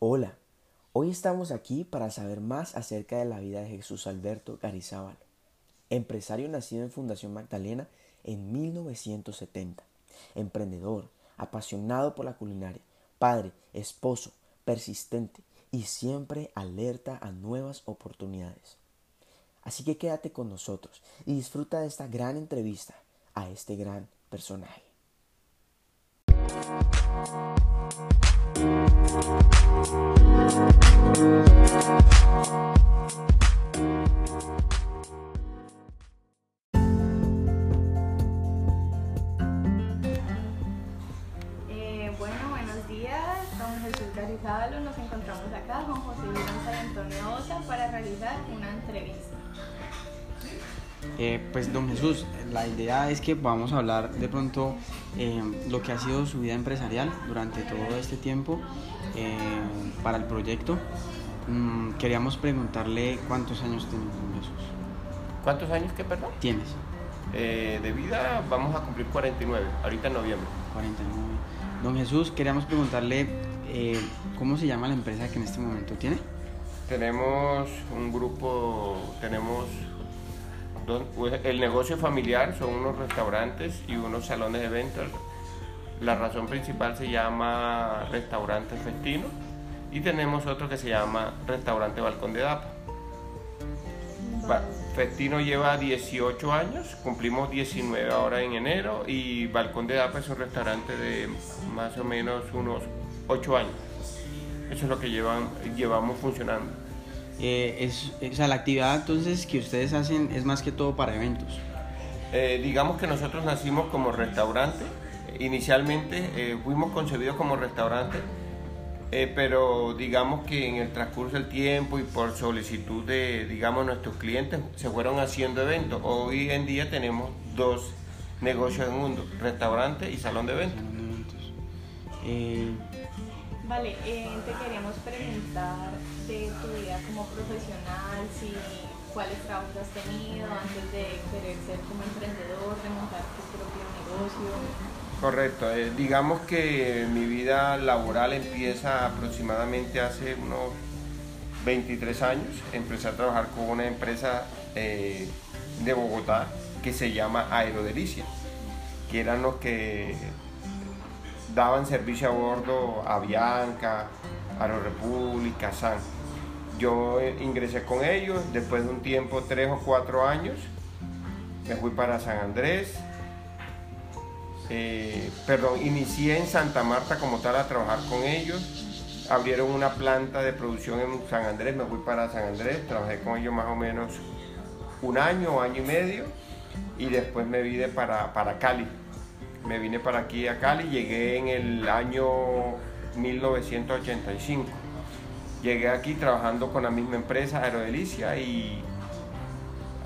Hola, hoy estamos aquí para saber más acerca de la vida de Jesús Alberto Garizábal, empresario nacido en Fundación Magdalena en 1970, emprendedor, apasionado por la culinaria, padre, esposo, persistente y siempre alerta a nuevas oportunidades. Así que quédate con nosotros y disfruta de esta gran entrevista a este gran personaje. Eh, bueno, buenos días, don Jesús Garizábalo. Nos encontramos acá con José Luis Antonio Osa para realizar una entrevista. Eh, pues don Jesús, la idea es que vamos a hablar de pronto eh, lo que ha sido su vida empresarial durante todo este tiempo eh, para el proyecto. Mm, queríamos preguntarle cuántos años tiene don Jesús. ¿Cuántos años que perdón? ¿Tienes? De vida vamos a cumplir 49, ahorita en noviembre. 49. Don Jesús, queríamos preguntarle cómo se llama la empresa que en este momento tiene. Tenemos un grupo, tenemos pues, el negocio familiar, son unos restaurantes y unos salones de eventos. La razón principal se llama Restaurante Festino y tenemos otro que se llama Restaurante Balcón de Dapa. Festino lleva 18 años, cumplimos 19 ahora en enero y Balcón de Dapa es un restaurante de más o menos unos 8 años. Eso es lo que llevamos funcionando. Eh, es, o sea, la actividad entonces que ustedes hacen es más que todo para eventos. Eh, digamos que nosotros nacimos como restaurante. Inicialmente eh, fuimos concebidos como restaurante, pero digamos que en el transcurso del tiempo y por solicitud de, digamos, nuestros clientes se fueron haciendo eventos. Hoy en día tenemos dos negocios en mundo, restaurante y salón de eventos. Salón de eventos. Vale, eh, te queríamos preguntar de tu vida como profesional, si cuáles trabajos has tenido antes de querer ser como emprendedor, de montar tu propio negocio. Correcto, eh, digamos que mi vida laboral empieza aproximadamente hace unos 23 años. Empecé a trabajar con una empresa eh, de Bogotá que se llama Aerodelicia, que eran los que daban servicio a bordo a Bianca, Aerorepública, San. Yo eh, ingresé con ellos, después de un tiempo, tres o cuatro años, me fui para San Andrés, eh, perdón, inicié en Santa Marta como tal a trabajar con ellos. Abrieron una planta de producción en San Andrés, me fui para San Andrés, trabajé con ellos más o menos un año, año y medio, y después me vine para, para Cali. Me vine para aquí a Cali, llegué en el año 1985. Llegué aquí trabajando con la misma empresa, Aerodelicia, y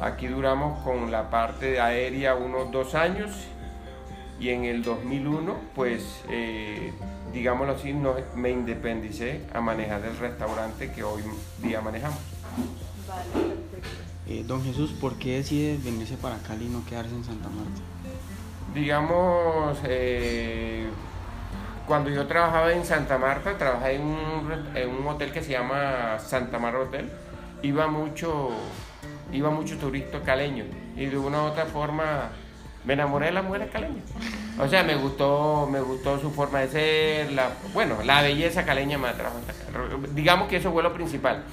aquí duramos con la parte aérea unos dos años y en el 2001 pues eh, digámoslo así no- me independicé a manejar el restaurante que hoy día manejamos Vale, perfecto. eh, don Jesús, ¿por qué decide venirse para Cali y no quedarse en Santa Marta? Digamos eh, cuando yo trabajaba en Santa Marta trabajé en un, en un hotel que se llama Santa Marta Hotel iba mucho iba mucho turista caleño. Y de una u otra forma me enamoré de las mujeres caleñas o sea me gustó me gustó su forma de ser la bueno la belleza caleña me atrajo. Digamos que eso fue lo principal.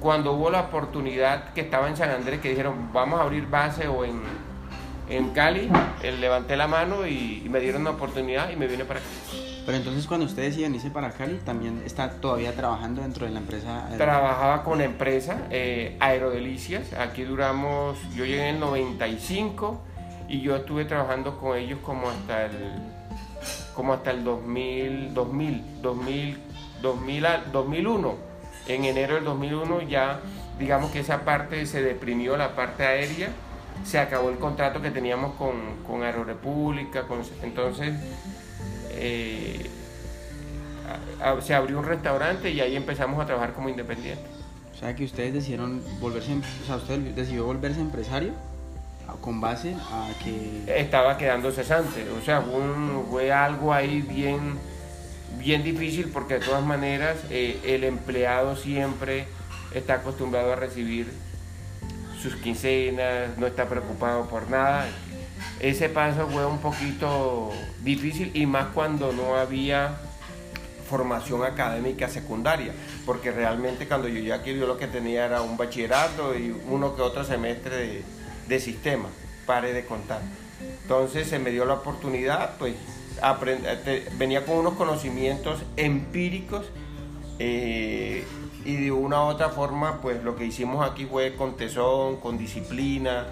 Cuando hubo la oportunidad que estaba en San Andrés que dijeron vamos a abrir base o en en Cali, eh, levanté la mano y, y me dieron una oportunidad y me vine para acá. Pero entonces cuando usted decide irse para Cali, también está todavía trabajando dentro de la empresa. Trabajaba con la empresa eh, Aerodelicias, aquí duramos, yo llegué en el 95 y yo estuve trabajando con ellos como hasta el, como hasta el 2000, 2000, 2000, 2000, a- 2001. En enero del 2001 ya, digamos que esa parte se deprimió, la parte aérea, se acabó el contrato que teníamos con, con Aerorepública, con, entonces eh, a- a- se abrió un restaurante y ahí empezamos a trabajar como independientes. O sea que ustedes decidieron volverse, o sea, usted decidió volverse empresario con base a que... Estaba quedando cesante, o sea, fue, algo ahí bien, bien difícil porque de todas maneras eh, el empleado siempre está acostumbrado a recibir sus quincenas, no está preocupado por nada. Ese paso fue un poquito difícil y más cuando no había formación académica secundaria, porque realmente cuando yo ya aquí yo lo que tenía era un bachillerato y uno que otro semestre de, sistema, pare de contar. Entonces se me dio la oportunidad, pues venía con unos conocimientos empíricos eh, y de una u otra forma, pues lo que hicimos aquí fue con tesón, con disciplina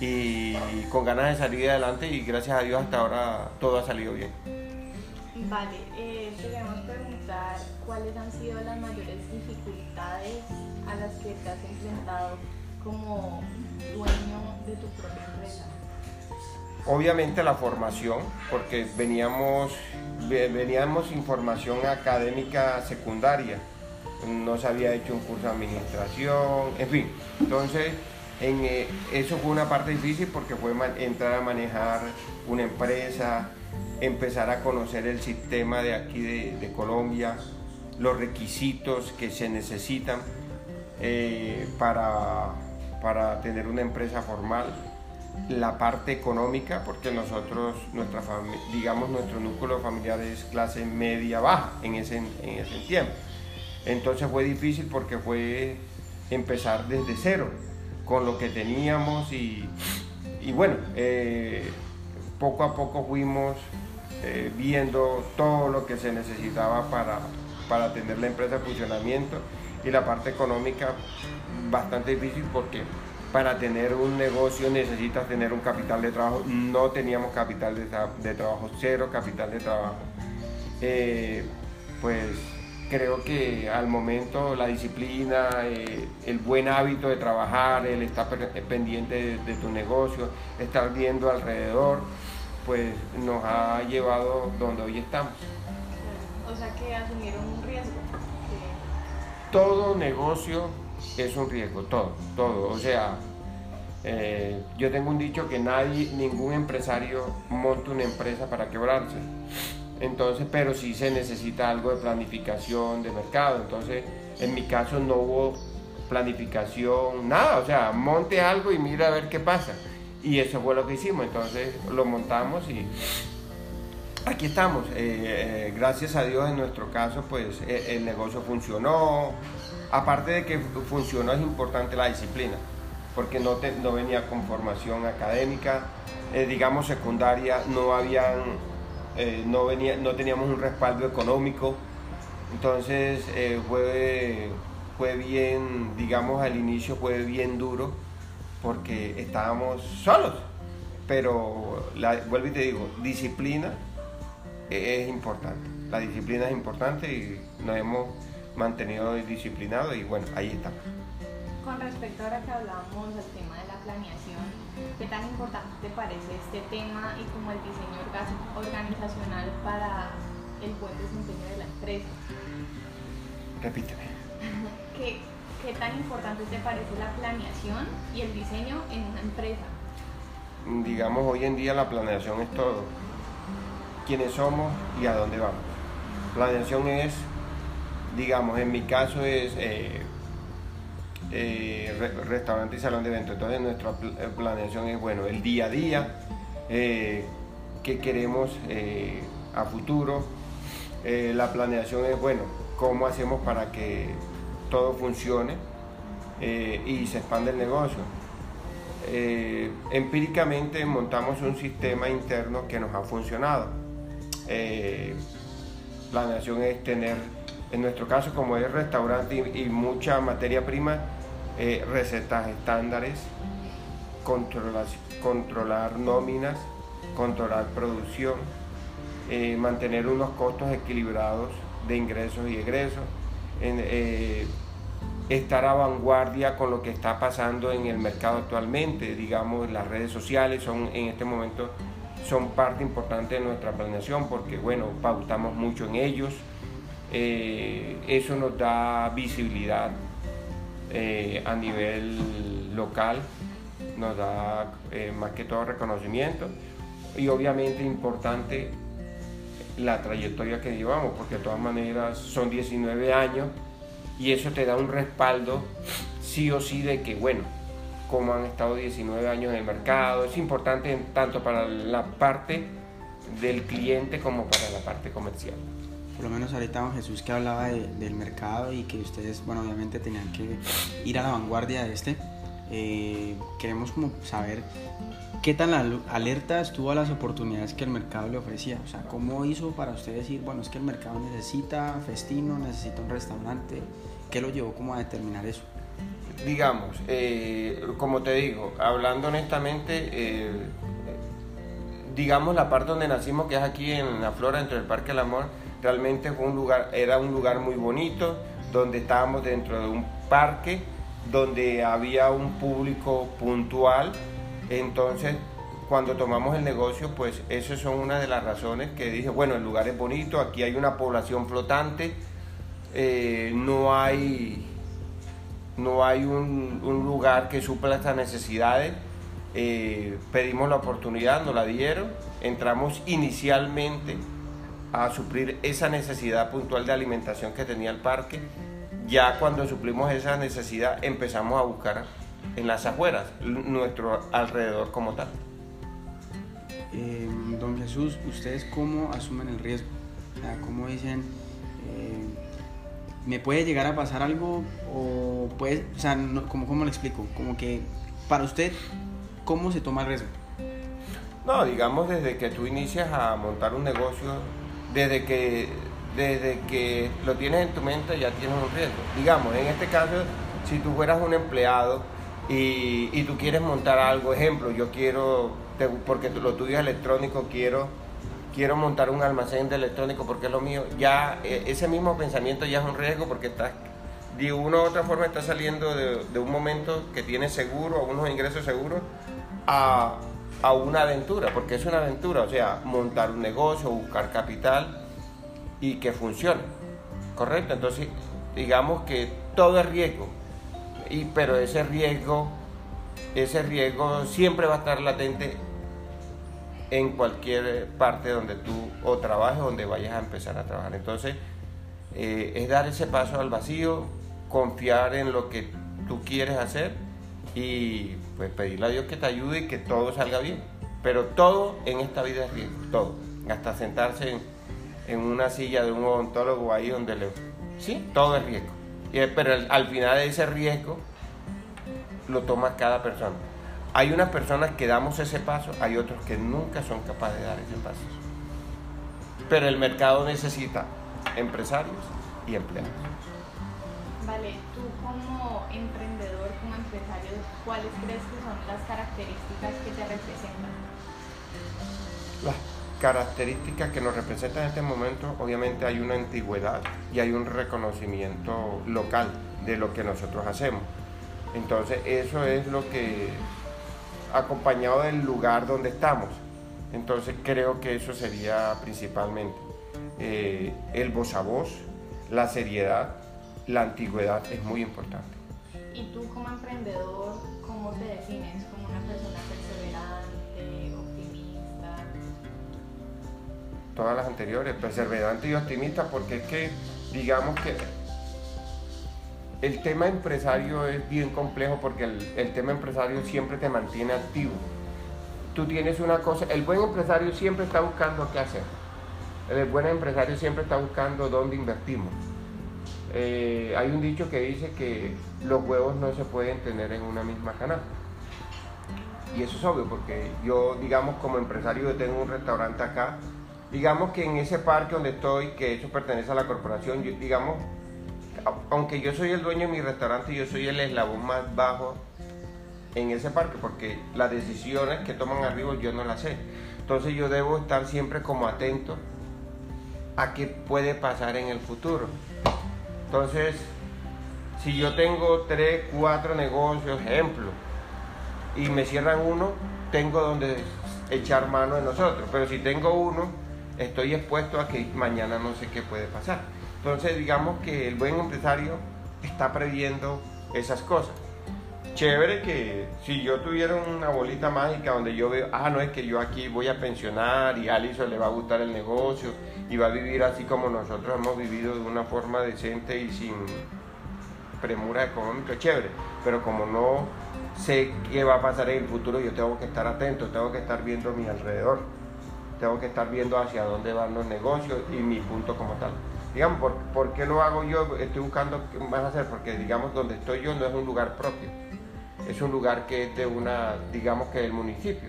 y con ganas de salir adelante y gracias a Dios hasta ahora todo ha salido bien. Vale, eh, te queremos preguntar cuáles han sido las mayores dificultades a las que te has enfrentado como dueño de tu propia empresa. Obviamente la formación, porque veníamos, veníamos información académica secundaria, no se había hecho un curso de administración, en fin. Entonces, en, eh, eso fue una parte difícil porque fue entrar a manejar una empresa, empezar a conocer el sistema de aquí de, Colombia, los requisitos que se necesitan eh, para, para tener una empresa formal, la parte económica, porque nosotros, nuestra digamos, nuestro núcleo familiar es clase media baja en ese, en ese tiempo. Entonces fue difícil porque fue empezar desde cero con lo que teníamos y, y bueno, eh, poco a poco fuimos eh, viendo todo lo que se necesitaba para, para tener la empresa en funcionamiento y la parte económica bastante difícil porque para tener un negocio necesitas tener un capital de trabajo. No teníamos capital de, trabajo, cero capital de trabajo. Eh, pues creo que al momento la disciplina, eh, el buen hábito de trabajar, el estar pendiente de tu negocio, estar viendo alrededor, pues nos ha llevado donde hoy estamos. O sea que asumieron un riesgo. Todo negocio es un riesgo, todo, todo. O sea, eh, yo tengo un dicho que nadie, ningún empresario monta una empresa para quebrarse. Entonces, pero sí se necesita algo de planificación de mercado. Entonces, en mi caso no hubo planificación, nada. O sea, monte algo y mira a ver qué pasa. Y eso fue lo que hicimos, entonces lo montamos y aquí estamos. Eh, eh, gracias a Dios en nuestro caso, pues e, el negocio funcionó. Aparte de que funcionó, es importante la disciplina, porque no, venía con formación académica, eh, digamos secundaria, no habían, no, venía, no teníamos un respaldo económico. Entonces fue, fue bien, digamos al inicio fue bien duro porque estábamos solos. Pero la, vuelvo y te digo, disciplina es importante. La disciplina es importante y nos hemos mantenido disciplinados y bueno, ahí estamos. Con respecto ahora que hablamos del tema de planeación, ¿qué tan importante te parece este tema y como el diseño organizacional para el buen desempeño de la empresa? Repíteme. ¿Qué, ¿Qué tan importante te parece la planeación y el diseño en una empresa? Digamos, hoy en día la planeación es todo. ¿Quiénes somos y a dónde vamos? Planeación es, digamos, en mi caso es eh, eh, restaurante y salón de eventos. Entonces nuestra eh, planeación es, bueno, el día a día, qué queremos a futuro. la planeación es, bueno, cómo hacemos para que todo funcione eh, y se expande el negocio. Eh, empíricamente montamos un sistema interno que nos ha funcionado. Eh, planeación es tener, en nuestro caso como es restaurante y, mucha materia prima, eh, recetas estándares, controlar, controlar nóminas, controlar producción, mantener unos costos equilibrados de ingresos y egresos, eh, estar a vanguardia con lo que está pasando en el mercado actualmente. Digamos, las redes sociales son en este momento son parte importante de nuestra planeación porque, bueno, pautamos mucho en ellos. Eh, eso nos da visibilidad eh, a nivel local, nos da eh, más que todo reconocimiento y obviamente importante la trayectoria que llevamos, porque de todas maneras son 19 años y eso te da un respaldo sí o sí de que, bueno, como han estado 19 años en el mercado, es importante tanto para la parte del cliente como para la parte comercial. Por lo menos ahorita don Jesús que hablaba del mercado y que ustedes, bueno, obviamente tenían que ir a la vanguardia de este. Eh, queremos como saber qué tan alerta estuvo a las oportunidades que el mercado le ofrecía. O sea, cómo hizo para usted decir, bueno, es que el mercado necesita festino, necesita un restaurante. ¿Qué lo llevó como a determinar eso? Digamos, eh, como te digo, hablando honestamente, eh, digamos la parte donde nacimos, que es aquí en la flora, dentro del Parque del Amor, realmente fue un lugar, era un lugar muy bonito, donde estábamos dentro de un parque, donde había un público puntual, entonces cuando tomamos el negocio, pues esas son una de las razones que dije, bueno, el lugar es bonito, aquí hay una población flotante, eh, no hay, no hay un, lugar que supla estas necesidades eh, pedimos la oportunidad, nos la dieron, entramos inicialmente a suplir esa necesidad puntual de alimentación que tenía el parque. Ya cuando suplimos esa necesidad empezamos a buscar en las afueras, nuestro alrededor como tal. Eh, don Jesús, ¿ustedes cómo asumen el riesgo? ¿Cómo dicen, eh, me puede llegar a pasar algo? O puede, o sea, ¿cómo, ¿cómo le explico? Como que para usted ¿Cómo se toma el riesgo? No, digamos desde que tú inicias a montar un negocio, desde que, desde que lo tienes en tu mente ya tienes un riesgo. Digamos, en este caso, si tú fueras un empleado y, y tú quieres montar algo, ejemplo, yo quiero, porque lo tuyo es electrónico, quiero quiero montar un almacén de electrónico porque es lo mío, ya e, ese mismo pensamiento ya es un riesgo porque estás, de una u otra forma estás saliendo de, de un momento que tienes seguro, unos ingresos seguros, a, una aventura, porque es una aventura, o sea, montar un negocio, buscar capital y que funcione. ¿Correcto? Entonces, digamos que todo es riesgo, y, pero ese riesgo, ese riesgo siempre va a estar latente en cualquier parte donde tú o trabajes, donde vayas a empezar a trabajar. Entonces, eh, es dar ese paso al vacío, confiar en lo que tú quieres hacer y pues pedirle a Dios que te ayude y que todo salga bien. Pero todo en esta vida es riesgo, todo. Hasta sentarse en, una silla de un odontólogo ahí donde le... Sí, todo es riesgo. pero al, final de ese riesgo lo toma cada persona. Hay unas personas que damos ese paso, hay otros que nunca son capaces de dar ese paso. Pero el mercado necesita empresarios y empleados. Vale, tú como emprendedor, ¿cuáles crees que son las características que te representan? Las características que nos representan en este momento, obviamente hay una antigüedad y hay un reconocimiento local de lo que nosotros hacemos. Entonces eso es lo que, acompañado del lugar donde estamos, entonces creo que eso sería principalmente eh, el voz a voz, la seriedad, la antigüedad es muy importante. ¿Y tú como emprendedor, cómo te defines? ¿Como una persona perseverante, optimista? Todas las anteriores, perseverante y optimista, porque es que, digamos que el tema empresario es bien complejo porque el, el tema empresario siempre te mantiene activo. Tú tienes una cosa, el buen empresario siempre está buscando qué hacer. El buen empresario siempre está buscando dónde invertimos eh, hay un dicho que dice que los huevos no se pueden tener en una misma canasta. Y eso es obvio, porque yo, digamos, como empresario, yo tengo un restaurante acá. Digamos que en ese parque donde estoy, que eso pertenece a la corporación, digamos, aunque yo soy el dueño de mi restaurante, yo soy el eslabón más bajo en ese parque, porque las decisiones que toman arriba yo no las sé. Entonces yo debo estar siempre como atento a qué puede pasar en el futuro. Entonces, si yo tengo tres, cuatro negocios, ejemplo, y me cierran uno, tengo donde echar mano de nosotros. Pero si tengo uno, estoy expuesto a que mañana no sé qué puede pasar. Entonces, digamos que el buen empresario está previendo esas cosas. Chévere que si yo tuviera una bolita mágica donde yo veo, ah, no es que yo aquí voy a pensionar y a Alison le va a gustar el negocio y va a vivir así como nosotros hemos vivido de una forma decente y sin premura económica, chévere, pero como no sé qué va a pasar en el futuro, yo tengo que estar atento, tengo que estar viendo mi alrededor, tengo que estar viendo hacia dónde van los negocios y mi punto como tal. Digamos, ¿por, ¿por qué lo hago yo? Estoy buscando qué más hacer, porque digamos, donde estoy yo no es un lugar propio, es un lugar que es de una, digamos que del municipio.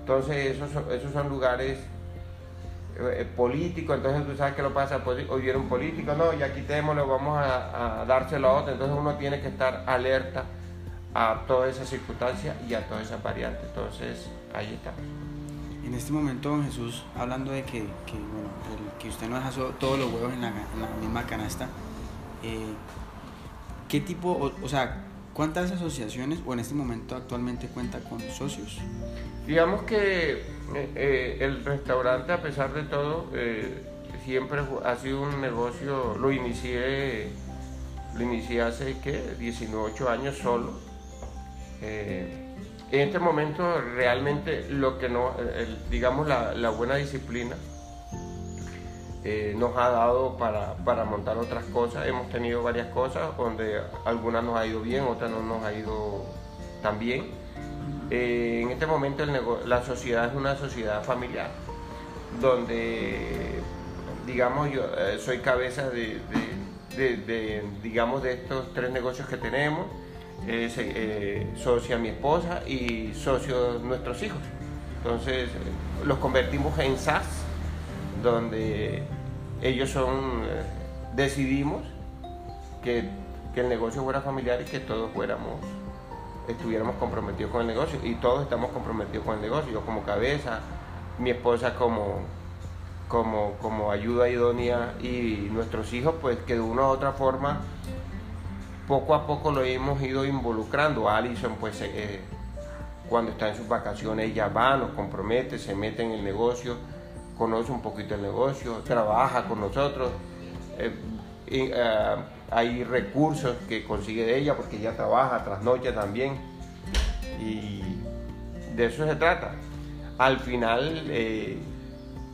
Entonces, esos, esos son lugares eh, políticos, entonces tú sabes que lo pasa, pues, hoy viene un político, no, ya quitémoslo, vamos a, a dárselo a otro, entonces uno tiene que estar alerta a todas esas circunstancias y a todas esas variantes, entonces ahí está. En este momento, don Jesús, hablando de que, que, bueno, el- que usted no deja todos los huevos en la, en la misma canasta, eh, ¿qué tipo, o, o sea, cuántas asociaciones o en este momento actualmente cuenta con socios? Digamos que eh, eh, el restaurante, a pesar de todo, eh, siempre ha sido un negocio, lo inicié, lo inicié hace, ¿qué? 18 años solo. En este momento realmente lo que no, el- digamos la, la buena disciplina nos ha dado para, para montar otras cosas. Hemos tenido varias cosas donde algunas nos ha ido bien, otras no nos ha ido tan bien. Eh, en este momento la sociedad es una sociedad familiar, donde, digamos, yo eh, soy cabeza de, digamos, de estos tres negocios que tenemos, eh, eh, socia mi esposa y socio nuestros hijos. Entonces, los convertimos en SAS, donde ellos son, eh, decidimos que el negocio fuera familiar y que todos fuéramos estuviéramos comprometidos con el negocio y todos estamos comprometidos con el negocio, yo como cabeza, mi esposa como, como, como ayuda idónea y nuestros hijos pues que de una u otra forma poco a poco lo hemos ido involucrando. Alison pues eh, cuando está en sus vacaciones ella va, nos compromete, se mete en el negocio, conoce un poquito el negocio, trabaja con nosotros. eh, eh, hay recursos que consigue de ella porque ella trabaja trasnoche también y de eso se trata. Al final, eh,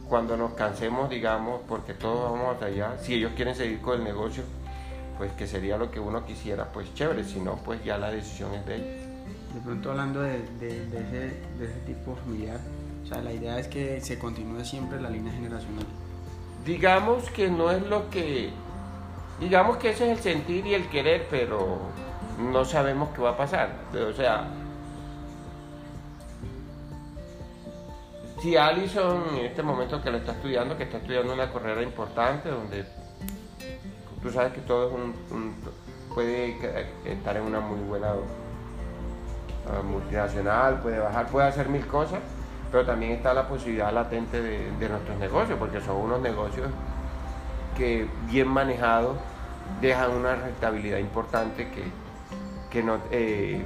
cuando nos cansemos, digamos, porque todos vamos hasta allá, si ellos quieren seguir con el negocio, pues que sería lo que uno quisiera, pues chévere, si no, pues ya la decisión es de ellos. De pronto hablando de, de- de ese, de ese tipo familiar, o sea, la idea es que se continúe siempre la línea generacional. Digamos que no es lo que, digamos que ese es el sentir y el querer, pero no sabemos qué va a pasar. O sea, si Allison en este momento que lo está estudiando, que está estudiando una carrera importante, donde tú sabes que todo es un, puede que- estar en una muy buena ah, multinacional, puede bajar, puede hacer mil cosas, pero también está la posibilidad latente de nuestros negocios, porque son unos negocios que bien manejados dejan una rentabilidad importante que, que, no, eh,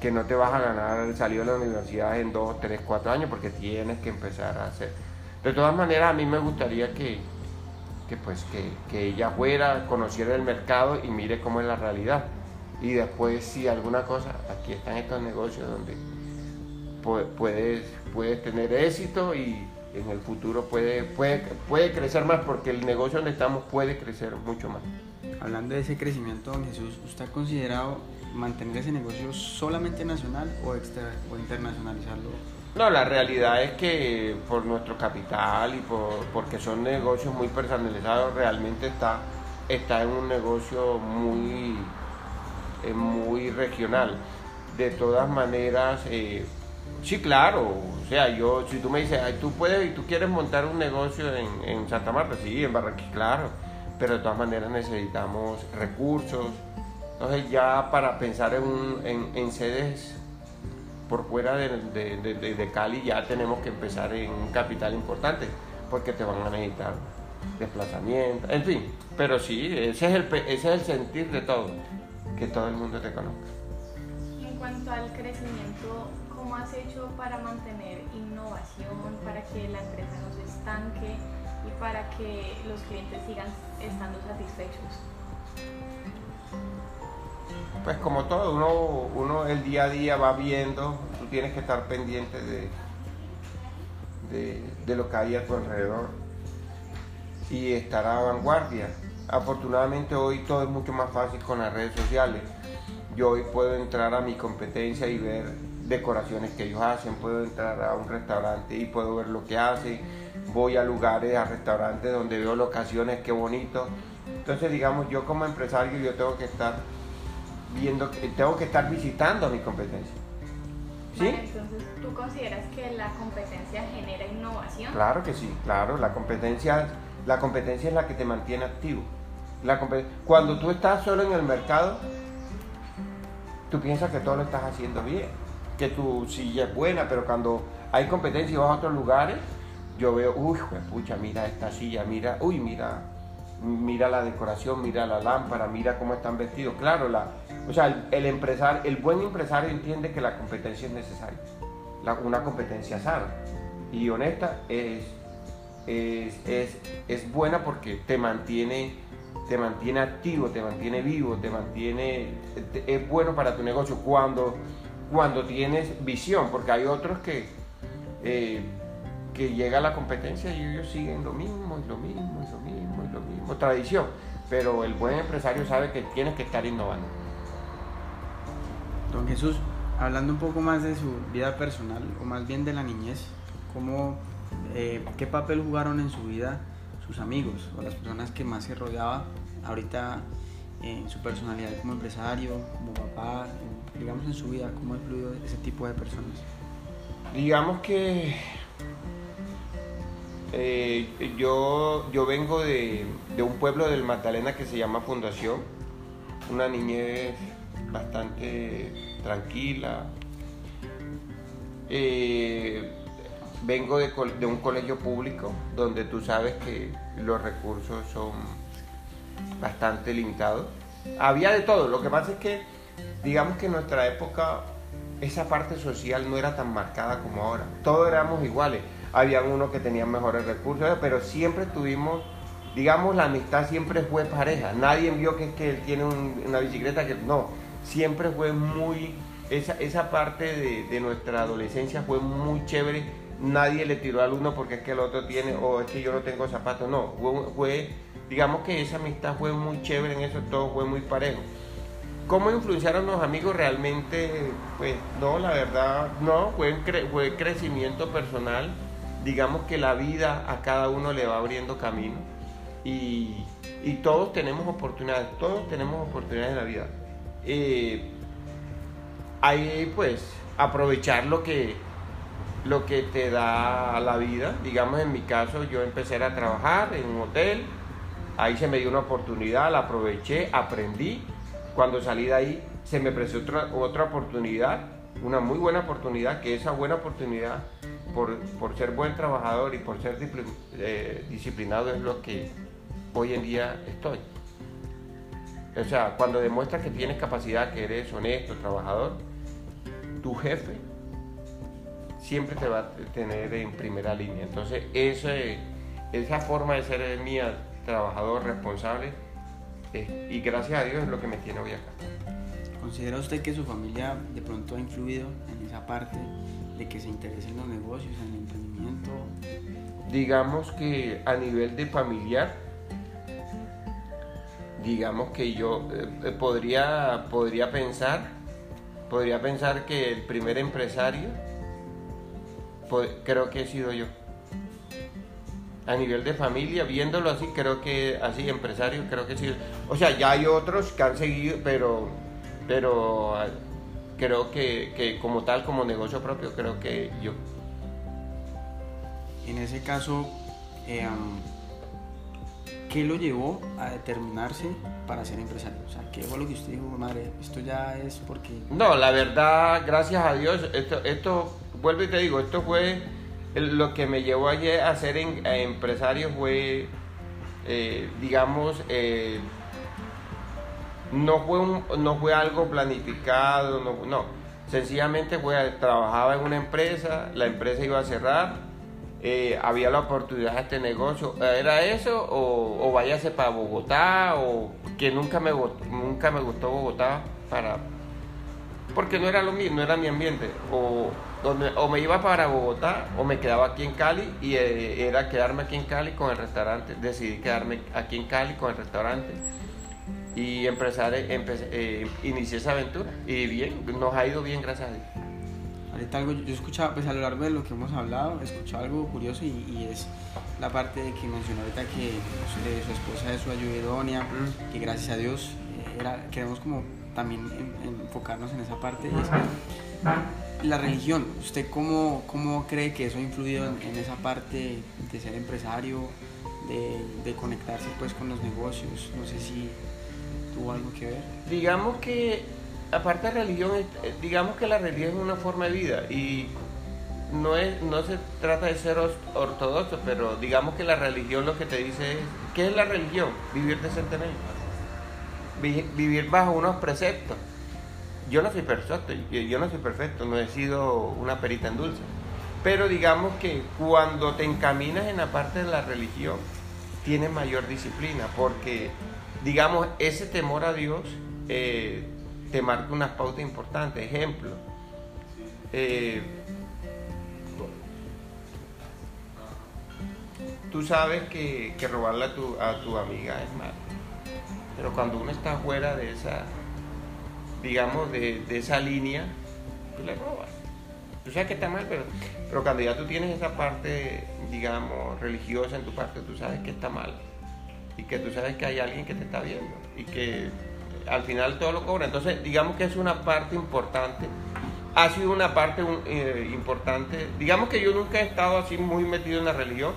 que no te vas a ganar salido de la universidad en dos, tres, cuatro años, porque tienes que empezar a hacer. De todas maneras, a mí me gustaría que, que, pues, que, que ella fuera, conociera el mercado y mire cómo es la realidad. Y después, si alguna cosa, aquí están estos negocios donde pu- puedes, puedes tener éxito y en el futuro puede, puede, puede crecer más porque el negocio donde estamos puede crecer mucho más. Hablando de ese crecimiento, don Jesús, ¿usted ha considerado mantener ese negocio solamente nacional o, extra, o internacionalizarlo? No, la realidad es que por nuestro capital y por, porque son negocios muy personalizados, realmente está, está en un negocio muy, eh, muy regional. De todas maneras, eh, sí, claro, o sea, yo, si tú me dices, "Ay, tú puedes y tú quieres montar un negocio en, en Santa Marta, sí, en Barranquilla, claro, pero de todas maneras necesitamos recursos. Entonces ya para pensar en, un- en, en sedes por fuera de, de- de- Cali ya tenemos que empezar en un capital importante, porque te van a necesitar desplazamiento, en fin, pero sí, ese es el, ese es el sentir de todo, que todo el mundo te conozca. En cuanto al crecimiento, ¿cómo has hecho para mantener innovación, para que la empresa no se estanque y para que los clientes sigan estando satisfechos? pues como todo, uno, uno el día a día va viendo, tú tienes que estar pendiente de, de, de lo que hay a tu alrededor y estar a vanguardia. Afortunadamente hoy todo es mucho más fácil con las redes sociales. Yo hoy puedo entrar a mi competencia y ver decoraciones que ellos hacen, puedo entrar a un restaurante y puedo ver lo que hacen, voy a lugares, a restaurantes donde veo locaciones, qué bonito. Entonces, digamos, yo como empresario yo tengo que estar viendo, tengo que estar visitando a mi competencia. ¿Sí? Entonces, ¿tú consideras que la competencia genera innovación? Claro que sí, claro, la competencia, la competencia es la que te mantiene activo. La Cuando tú estás solo en el mercado, tú piensas que todo lo estás haciendo bien, que tu silla es buena, pero cuando hay competencia y vas a otros lugares, yo veo, uy, pucha, mira esta silla, mira, uy, mira, mira la decoración, mira la lámpara, mira cómo están vestidos. Claro, la, o sea, el, empresario, el buen empresario entiende que la competencia es necesaria, una competencia sana y honesta es, es, es, es buena porque te mantiene, te mantiene activo, te mantiene vivo, te mantiene, es bueno para tu negocio cuando, cuando tienes visión, porque hay otros que, eh, que llega la competencia y ellos siguen lo mismo y lo mismo y lo mismo y lo mismo, tradición, pero el buen empresario sabe que tienes que estar innovando. Don Jesús, hablando un poco más de su vida personal, o más bien de la niñez, ¿cómo, eh, ¿qué papel jugaron en su vida sus amigos o las personas que más se rodeaba ahorita en su personalidad como empresario, como papá, digamos en su vida, cómo ha influido ese tipo de personas? Digamos que eh, yo, yo vengo de, de un pueblo del Magdalena que se llama Fundación, una niñez bastante tranquila. Eh, vengo de, de un colegio público donde tú sabes que los recursos son bastante limitados. Había de todo, lo que pasa es que digamos que en nuestra época esa parte social no era tan marcada como ahora. Todos éramos iguales. Habían unos que tenían mejores recursos, pero siempre tuvimos, digamos, la amistad siempre fue pareja. Nadie vio que es que él tiene un- una bicicleta que no. Siempre fue muy, esa, esa parte de, de nuestra adolescencia fue muy chévere. Nadie le tiró al uno porque es que el otro tiene, o es que yo no tengo zapatos. No, fue, fue digamos que esa amistad fue muy chévere en eso, todo fue muy parejo. ¿Cómo influenciaron los amigos realmente? Pues no, la verdad, no, fue, crecimiento personal. Digamos que la vida a cada uno le va abriendo camino y, y todos tenemos oportunidades, todos tenemos oportunidades en la vida. Eh, hay pues aprovechar lo que, lo que te da la vida. Digamos en mi caso yo empecé a trabajar en un hotel, ahí se me dio una oportunidad, la aproveché, aprendí. Cuando salí de ahí se me presentó otra, otra oportunidad, una muy buena oportunidad, que esa buena oportunidad por, por ser buen trabajador y por ser eh, disciplinado es lo que hoy en día estoy. O sea, cuando demuestras que tienes capacidad, que eres honesto, trabajador, tu jefe siempre te va a tener en primera línea. Entonces, ese- esa forma de ser mía, trabajador, responsable, eh, y gracias a Dios es lo que me tiene hoy acá. ¿Considera usted que su familia de pronto ha influido en esa parte de que se interese en los negocios, en el emprendimiento? Digamos que a nivel de familiar, digamos que yo eh, eh, podría, podría pensar, podría pensar que el primer empresario creo que he sido yo. A nivel de familia, viéndolo así, creo que así, empresario, creo que sido. O sea, ya hay otros que han seguido, pero, pero ah, creo que, que como tal, como negocio propio, creo que yo. En ese caso, eh, ¿qué lo llevó a determinarse para ser empresario? O sea, ¿qué fue lo que usted dijo, madre? Esto ya es porque... No, la verdad, gracias a Dios, esto, esto vuelvo y te digo, esto fue lo que me llevó ayer a ser a empresario fue, eh, digamos, eh, no fue no fue algo planificado, no, no. sencillamente fue, trabajaba en una empresa, la empresa iba a cerrar, eh, había la oportunidad de este negocio, ¿era eso o, o váyase para Bogotá o que nunca me, nunca me gustó Bogotá? para porque no era lo mío, no era mi ambiente. O, donde, o me iba para Bogotá o me quedaba aquí en Cali y eh, era quedarme aquí en Cali con el restaurante. Decidí quedarme aquí en Cali con el restaurante y empezar, empecé, eh, inicié esa aventura. Y bien, nos ha ido bien, gracias a Dios. Ahorita algo, yo he escuchado, pues a lo largo de lo que hemos hablado, he escuchado algo curioso y, y es la parte de que mencionó ahorita que eh, su esposa es su ayuda idónea, que gracias a Dios era, queremos como también enfocarnos en esa parte. Es la religión, ¿usted cómo, cómo cree que eso ha influido en, esa parte de ser empresario, de, conectarse pues con los negocios? No sé si tuvo algo que ver. Digamos que, aparte de religión, eh, digamos que la religión es una forma de vida y no, es, no se trata de ser ortodoxo, pero digamos que la religión lo que te dice es, ¿qué es la religión? Vivir decentemente vivir bajo unos preceptos. Yo no soy perfecto, yo no soy perfecto, no he sido una perita en dulce. Pero digamos que cuando te encaminas en la parte de la religión, tienes mayor disciplina, porque digamos, ese temor a Dios eh, te marca unas pautas importantes. Ejemplo, eh, tú sabes que, que robarle a tu, a tu amiga es malo pero cuando uno está fuera de esa, digamos, de, esa línea, tú le robas. Tú sabes que está mal, pero, pero cuando ya tú tienes esa parte, digamos, religiosa en tu parte, tú sabes que está mal. Y que tú sabes que hay alguien que te está viendo. Y que al final todo lo cobra. Entonces, digamos que es una parte importante. Ha sido una parte eh, importante. Digamos que yo nunca he estado así muy metido en la religión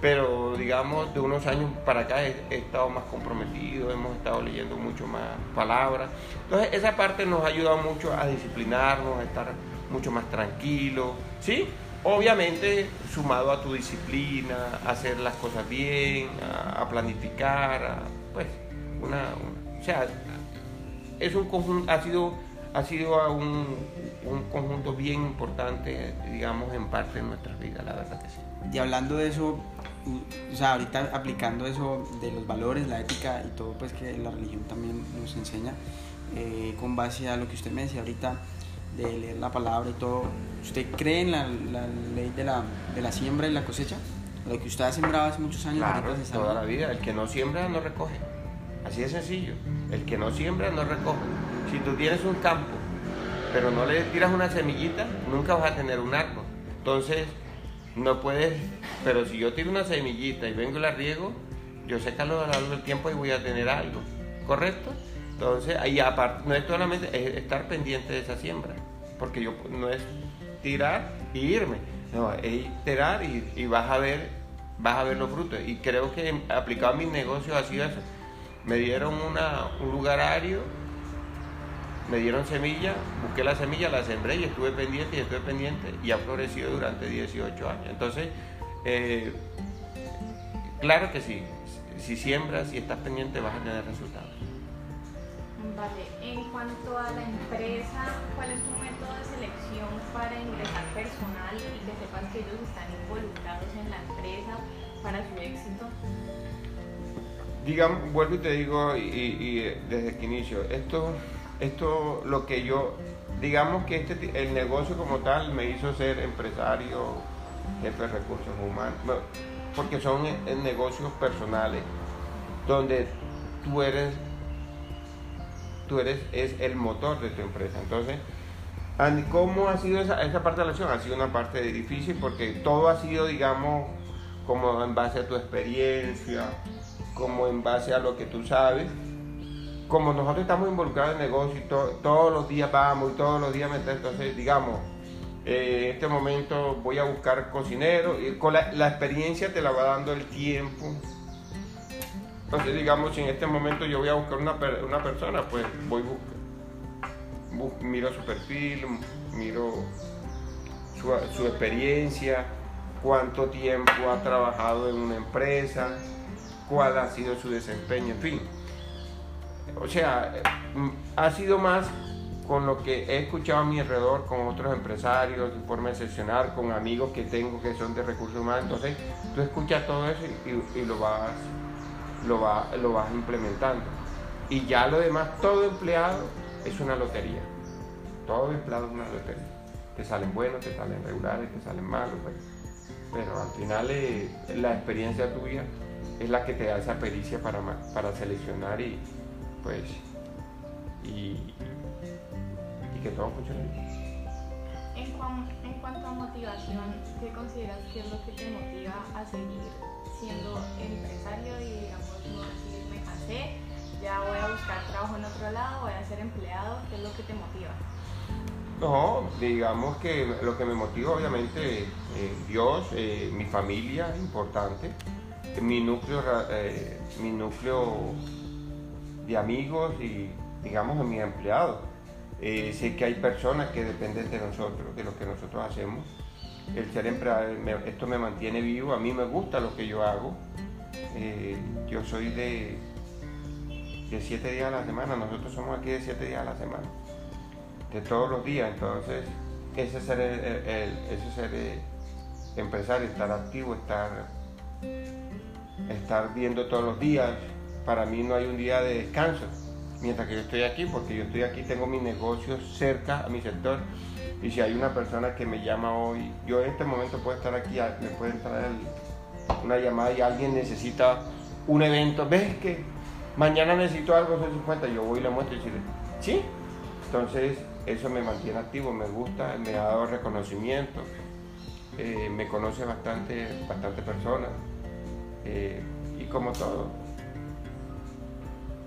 pero digamos de unos años para acá he, estado más comprometido, hemos estado leyendo mucho más palabras. Entonces esa parte nos ha ayudado mucho a disciplinarnos, a estar mucho más tranquilos, ¿sí? Obviamente sumado a tu disciplina, a hacer las cosas bien, a, planificar, pues una, o sea, es un conjunto, ha sido, ha sido un, un conjunto bien importante, digamos, en parte de nuestras vidas, la verdad que sí. Y hablando de eso, o sea, ahorita aplicando eso de los valores, la ética y todo, pues que la religión también nos enseña, eh, con base a lo que usted me decía ahorita, de leer la palabra y todo, ¿usted cree en la, ley de la, de la, siembra y la cosecha? Lo que usted ha sembrado hace muchos años. Claro, toda la vida, el que no siembra no recoge. Así de sencillo. El que no siembra no recoge. Si tú tienes un campo, pero no le tiras una semillita, nunca vas a tener un árbol. Entonces, no puedes, pero si yo tiro una semillita y vengo y la riego, yo sé que a lo largo del tiempo y voy a tener algo, ¿correcto? Entonces, ahí aparte, no es solamente es estar pendiente de esa siembra, porque yo no es tirar y irme, no, es tirar y, vas a ver, vas a ver los frutos. Y creo que aplicado a mis negocios ha sido eso. Me dieron una, un lugarario me dieron semilla, busqué la semilla, la sembré y estuve pendiente y estuve pendiente y ha florecido durante 18 años. Entonces, eh, claro que sí, si siembras y estás pendiente vas a tener resultados. Vale, en cuanto a la empresa, ¿cuál es tu método de selección para ingresar personal y que sepas que ellos están involucrados en la empresa para su éxito? Digamos, vuelvo y te digo y, y desde que inicio, esto esto lo que yo, digamos que este, el negocio como tal me hizo ser empresario, jefe de recursos humanos, porque son negocios personales, donde tú eres, tú eres, es el motor de tu empresa. Entonces, ¿cómo ha sido esa, esa parte de la acción? Ha sido una parte difícil porque todo ha sido, digamos, como en base a tu experiencia, como en base a lo que tú sabes como nosotros estamos involucrados en el negocio y todos los días vamos y todos los días metemos, entonces digamos, eh, en este momento voy a buscar cocinero y con la, experiencia te la va dando el tiempo. Entonces digamos, si en este momento yo voy a buscar una, una persona, pues voy buscar, miro su perfil, miro su experiencia, cuánto tiempo ha trabajado en una empresa, cuál ha sido su desempeño, en fin o sea, ha sido más con lo que he escuchado a mi alrededor, con otros empresarios, de forma excepcional, con amigos que tengo que son de recursos humanos. Entonces, tú escuchas todo eso y, lo, vas, lo, lo vas implementando. Y ya lo demás, todo empleado es una lotería. Todo empleado es una lotería. Te salen buenos, te salen regulares, te salen malos, pues. pero al final eh, la experiencia tuya es la que te da esa pericia para, para seleccionar y pues y, y que todo funcione bien. En, cuanto a motivación, ¿qué consideras que es lo que te motiva a seguir siendo empresario y digamos no decir me casé, ya voy a buscar trabajo en otro lado, voy a ser empleado? ¿Qué es lo que te motiva? No, digamos que lo que me motiva obviamente eh, Dios, eh, mi familia, importante, mi núcleo, eh, mi núcleo de amigos y digamos mis empleados. sé que hay personas que dependen de nosotros, de lo que nosotros hacemos. El ser empleado, esto me mantiene vivo, a mí me gusta lo que yo hago. yo soy de, de siete días a la semana, nosotros somos aquí de siete días a la semana de todos los días. Entonces, ese ser, el, ese ser eh, empresario, estar activo, estar, estar viendo todos los días, para mí no hay un día de descanso. Mientras que yo estoy aquí, porque yo estoy aquí, tengo mis negocios cerca a mi sector. Y si hay una persona que me llama hoy, yo en este momento puedo estar aquí, me puede entrar una llamada y alguien necesita un evento. ¿Ves que mañana necesito algo, 50? Yo voy y le muestro y decirle, ¿sí? Entonces, eso me mantiene activo, me gusta, me ha dado reconocimiento, eh, me conoce bastante, bastante personas eh, y como todo,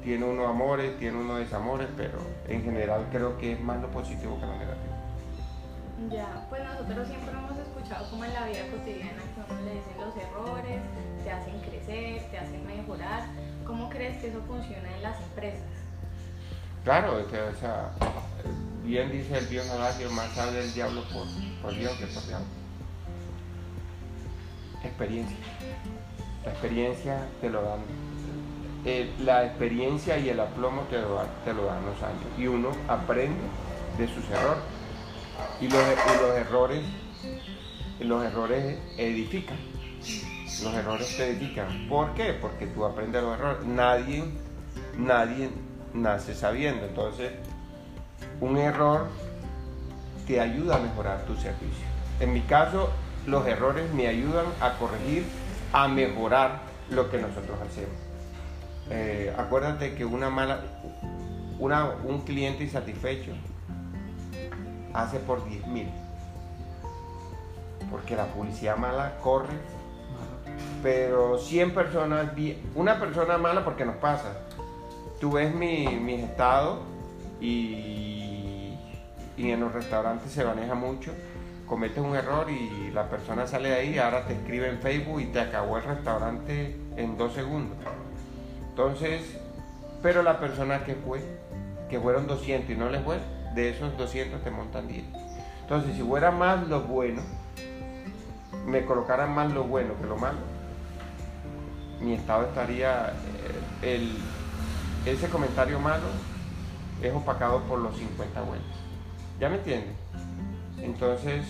tiene unos amores, tiene unos desamores, pero en general creo que es más lo positivo que lo negativo. Ya, pues nosotros siempre hemos escuchado como en la vida cotidiana que uno le dicen los errores, te hacen crecer, te hacen mejorar. ¿Cómo crees que eso funciona en las empresas? Claro, o sea, bien dice el viejo adagio, más sabe el diablo por, por Dios que por diablo. Experiencia. La experiencia te lo dan. Eh, la experiencia y el aplomo te lo, dan, los años. Y uno aprende de sus errores. Y los, los errores, los errores edifican. Los errores te edifican. ¿Por qué? Porque tú aprendes los errores. Nadie, nadie nace sabiendo. Entonces, un error te ayuda a mejorar tu servicio. En mi caso, los errores me ayudan a corregir, a mejorar lo que nosotros hacemos. Eh, acuérdate que una mala, una, un cliente insatisfecho hace por 10 mil. Porque la publicidad mala corre. Pero 100 personas, una persona mala porque nos pasa. Tú ves mi, mis estados y y en los restaurantes se maneja mucho. Cometes un error y la persona sale de ahí, ahora te escribe en Facebook y te acabó el restaurante en dos segundos. Entonces, pero la persona que fue, que fueron 200 y no les fue, de esos 200 te montan 10. Entonces, si fuera más lo bueno, me colocaran más lo bueno que lo malo, mi estado estaría, eh, el, ese comentario malo es opacado por los 50 buenos. ¿Ya me entienden? Entonces,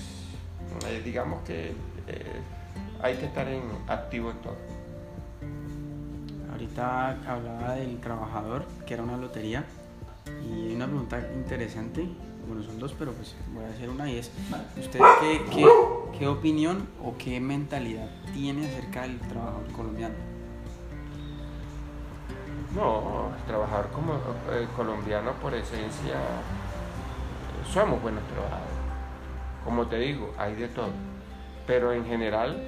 eh, digamos que eh, hay que estar en, activo en todo. Ahorita hablaba del trabajador, que era una lotería, y hay una pregunta interesante, bueno, son dos, pero pues voy a hacer una y es, ¿usted qué, qué, opinión o qué mentalidad tiene acerca del trabajador colombiano? No, el trabajador como, eh, colombiano por esencia somos buenos trabajadores. Como te digo, hay de todo. Pero en general,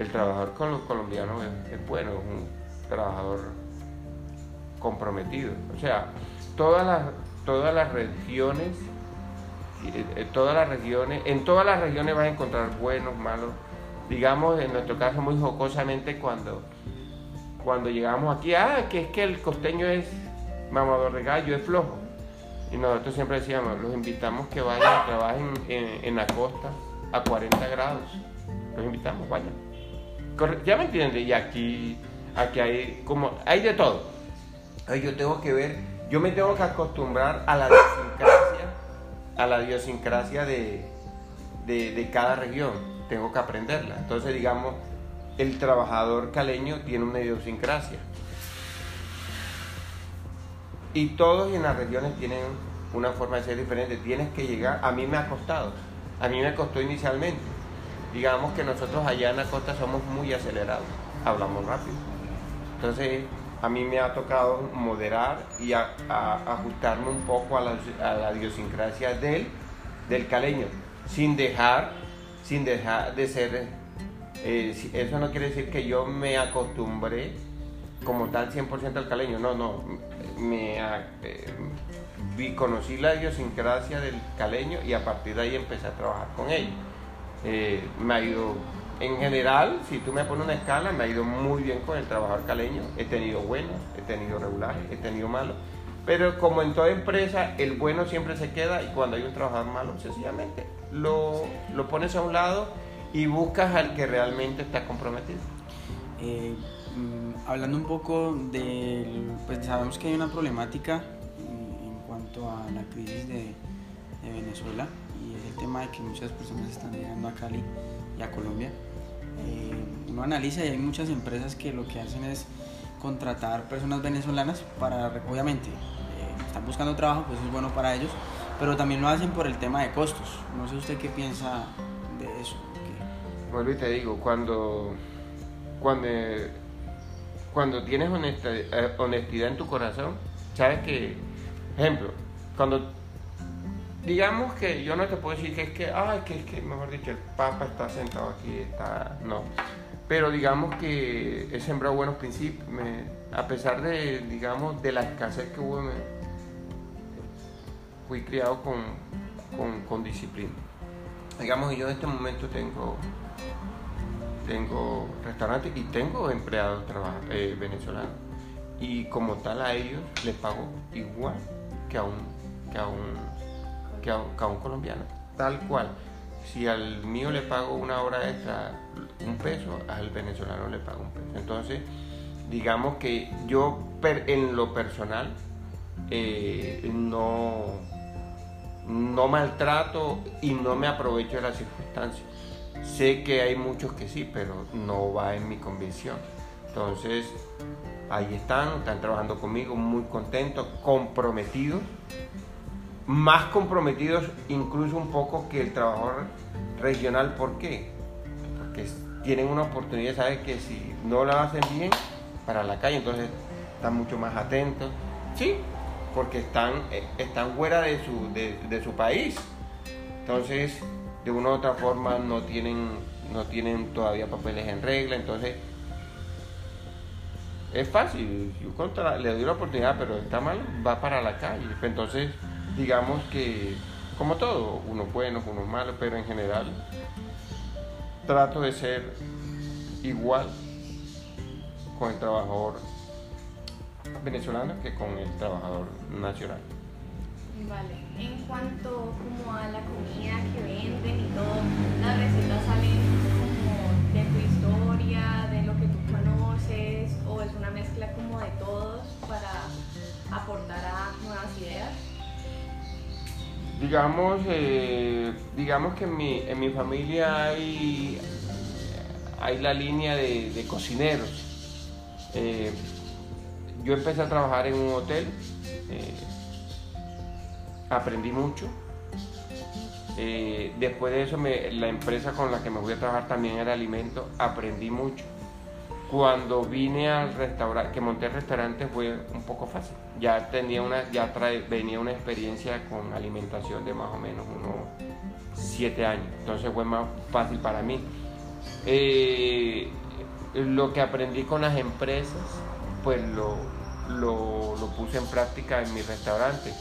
el trabajador colombiano es, bueno, es un trabajador comprometido. O sea, todas las, todas las regiones, eh, eh, todas las regiones, en todas las regiones vas a encontrar buenos, malos. Digamos, en nuestro caso, muy jocosamente, cuando, cuando llegamos aquí, ah, que es que el costeño es mamador de gallo, es flojo. Y nosotros siempre decíamos, los invitamos que vayan, trabajen en, la costa a 40 grados. Los invitamos, vayan. Ya me entiendes, y aquí, aquí hay como, hay de todo. Yo tengo que ver, yo me tengo que acostumbrar a la idiosincrasia, a la idiosincrasia de, de cada región. Tengo que aprenderla. Entonces, digamos, el trabajador caleño tiene una idiosincrasia y todos en las regiones tienen una forma de ser diferente. Tienes que llegar, a mí me ha costado, a mí me costó inicialmente. Digamos que nosotros allá en la costa somos muy acelerados, hablamos rápido. Entonces, a mí me ha tocado moderar y ajustarme un poco a la, a la idiosincrasia del, del caleño, sin dejar, sin dejar de ser, eh, eso no quiere decir que yo me acostumbré como tal 100% al caleño, no, no, me eh, conocí la idiosincrasia del caleño y a partir de ahí empecé a trabajar con ellos. Eh, me ido, en general, si tú me pones una escala, me ha ido muy bien con el trabajador caleño. He tenido buenos, he tenido regulares, he tenido malos. Pero como en toda empresa, el bueno siempre se queda y cuando hay un trabajador malo, sencillamente lo, lo pones a un lado y buscas al que realmente está comprometido. Eh, mm, hablando un poco de, pues sabemos que hay una problemática en, cuanto a la crisis de, de, Venezuela y es el tema de que muchas personas están llegando a Cali y a Colombia. Eh, uno analiza y hay muchas empresas que lo que hacen es contratar personas venezolanas para, obviamente, eh, están buscando trabajo, pues es bueno para ellos, pero también lo hacen por el tema de costos. No sé usted qué piensa de eso. Vuelvo y te digo, cuando cuando, cuando tienes eh, honestidad, en tu corazón, sabes que, ejemplo, cuando digamos que yo no te puedo decir que es que, ay, que es que, mejor dicho, el Papa está sentado aquí, está, no. Pero digamos que he sembrado buenos principios, a pesar de, digamos, de la escasez que hubo, fui criado con, con, disciplina. Digamos que yo en este momento tengo tengo restaurantes y tengo empleados eh, venezolanos. Y como tal a ellos les pago igual que a un, que a un, que a un, colombiano. Tal cual. Si al mío le pago una hora extra un peso, al venezolano le pago un peso. Entonces, digamos que yo en lo personal eh, no, no maltrato y no me aprovecho de las circunstancias. Sé que hay muchos que sí, pero no va en mi convicción. Entonces, ahí están, están trabajando conmigo, muy contentos, comprometidos, más comprometidos incluso un poco que el trabajador regional. ¿Por qué? Porque tienen una oportunidad, saben que si no la hacen bien, para la calle, entonces están mucho más atentos. Sí, porque están, eh, están fuera de su, de, su país. Entonces, de una u otra forma no tienen, no tienen todavía papeles en regla, entonces es fácil, yo le doy la oportunidad, pero está mal, va para la calle. Entonces, digamos que, como todo, unos buenos, unos malos, pero en general trato de ser igual con el trabajador venezolano que con el trabajador nacional. Vale, en cuanto como a la comida que venden y todo, las recetas salen como de tu historia, de lo que tú conoces, o es una mezcla como de todos para aportar a nuevas ideas. Digamos, eh, digamos que en mi, en mi familia hay, hay la línea de, cocineros. Eh, yo empecé a trabajar en un hotel. Eh, aprendí mucho. Después de eso, la empresa con la que me voy a trabajar también era alimento, aprendí mucho. Cuando vine al restaurante, que monté el restaurante fue un poco fácil. Ya tenía una, ya venía una experiencia con alimentación de más o menos unos siete años. Entonces fue más fácil para mí. Eh, lo que aprendí con las empresas, pues lo, lo, lo puse en práctica en mi restaurante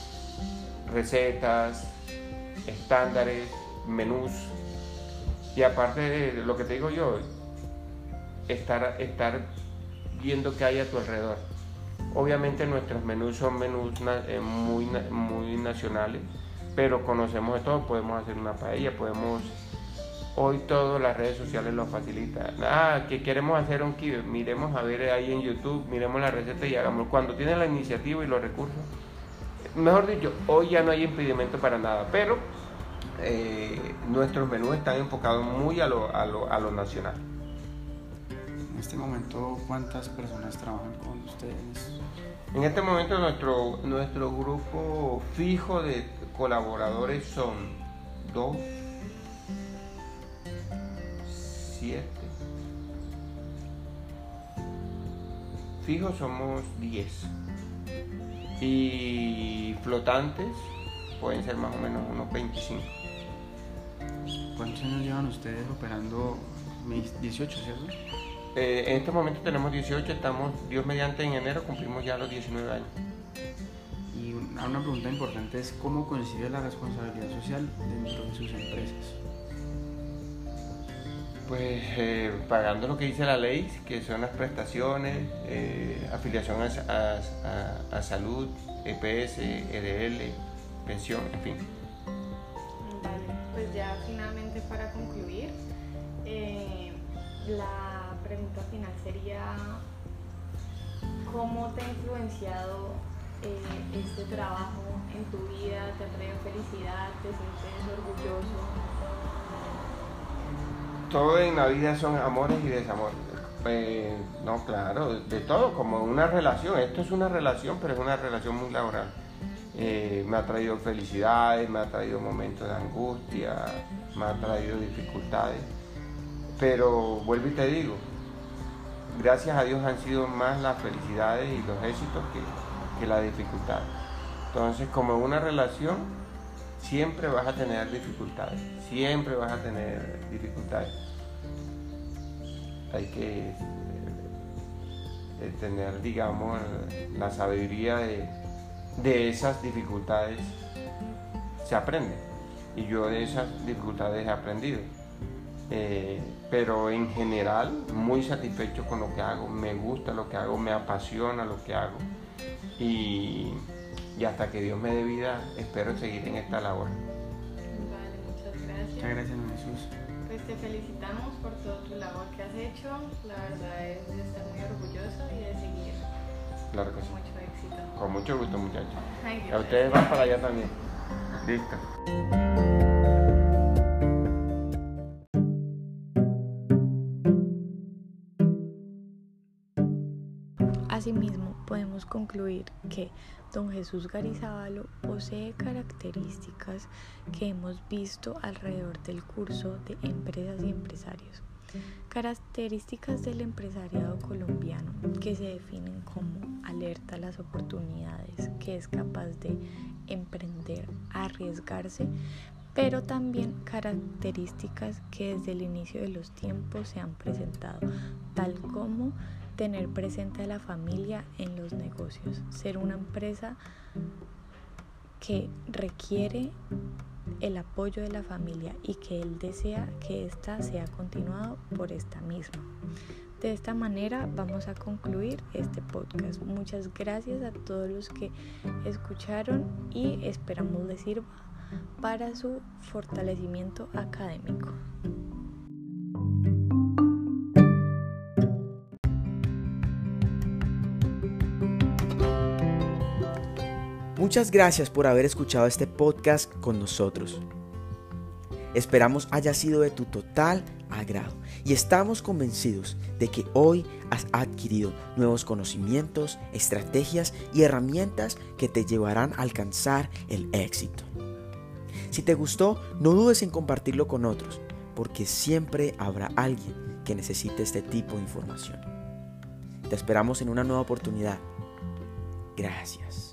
recetas, estándares, menús. Y aparte de lo que te digo yo, estar, estar viendo qué hay a tu alrededor. Obviamente nuestros menús son menús eh, muy, muy nacionales, pero conocemos de todo, podemos hacer una paella, podemos... Hoy todas las redes sociales lo facilitan. Ah, que queremos hacer un kibe, miremos a ver ahí en YouTube, miremos la receta y hagamos. Cuando tienes la iniciativa y los recursos, mejor dicho, hoy ya no hay impedimento para nada, pero eh, nuestros menús están enfocados muy a lo, a, lo, a lo nacional. En este momento, ¿cuántas personas trabajan con ustedes? En este momento nuestro, nuestro grupo fijo de colaboradores son dos, siete. Fijos somos 10. Y flotantes pueden ser más o menos unos 25. ¿Cuántos años llevan ustedes operando? 18, ¿cierto? Eh, en este momento tenemos 18, estamos, Dios mediante, en enero cumplimos ya los 19 años. Y una, una pregunta importante es cómo concibe la responsabilidad social dentro de sus empresas. Pues eh, pagando lo que dice la ley, que son las prestaciones, eh, afiliación a, a- a salud, EPS, EDL, pensión, en fin. Vale, pues ya finalmente para concluir, eh, la pregunta final sería, ¿cómo te ha influenciado eh, este trabajo en tu vida? ¿Te ha traído felicidad? ¿Te sientes orgulloso? Todo en la vida son amores y desamores. Eh, no, claro, de todo, como una relación. Esto es una relación, pero es una relación muy laboral. Eh, me ha traído felicidades, me ha traído momentos de angustia, me ha traído dificultades. Pero vuelvo y te digo, gracias a Dios han sido más las felicidades y los éxitos que, que las dificultades. Entonces, como una relación, siempre vas a tener dificultades, siempre vas a tener dificultades. Hay que eh, eh, tener, digamos, la sabiduría de, de esas dificultades, se aprende. Y yo de esas dificultades he aprendido. Eh, pero en general, muy satisfecho con lo que hago, me gusta lo que hago, me apasiona lo que hago. Y, y hasta que Dios me dé vida, espero seguir en esta labor. Vale, muchas gracias. Muchas gracias, Jesús. Pues te felicitamos por toda tu labor que has hecho. La verdad es de estar muy orgulloso y de seguir Claro que con sí. mucho éxito. Con mucho gusto, muchachos. A ustedes van para allá también. Listo. Asimismo, podemos concluir que don Jesús Garizábalo posee características que hemos visto alrededor del curso de empresas y empresarios. Características del empresariado colombiano que se definen como alerta a las oportunidades, que es capaz de emprender, arriesgarse, pero también características que desde el inicio de los tiempos se han presentado, tal como tener presente a la familia en los negocios, ser una empresa que requiere el apoyo de la familia y que él desea que ésta sea continuado por esta misma. De esta manera vamos a concluir este podcast. Muchas gracias a todos los que escucharon y esperamos les sirva para su fortalecimiento académico. Muchas gracias por haber escuchado este podcast con nosotros. Esperamos haya sido de tu total agrado y estamos convencidos de que hoy has adquirido nuevos conocimientos, estrategias y herramientas que te llevarán a alcanzar el éxito. Si te gustó, no dudes en compartirlo con otros, porque siempre habrá alguien que necesite este tipo de información. Te esperamos en una nueva oportunidad. Gracias.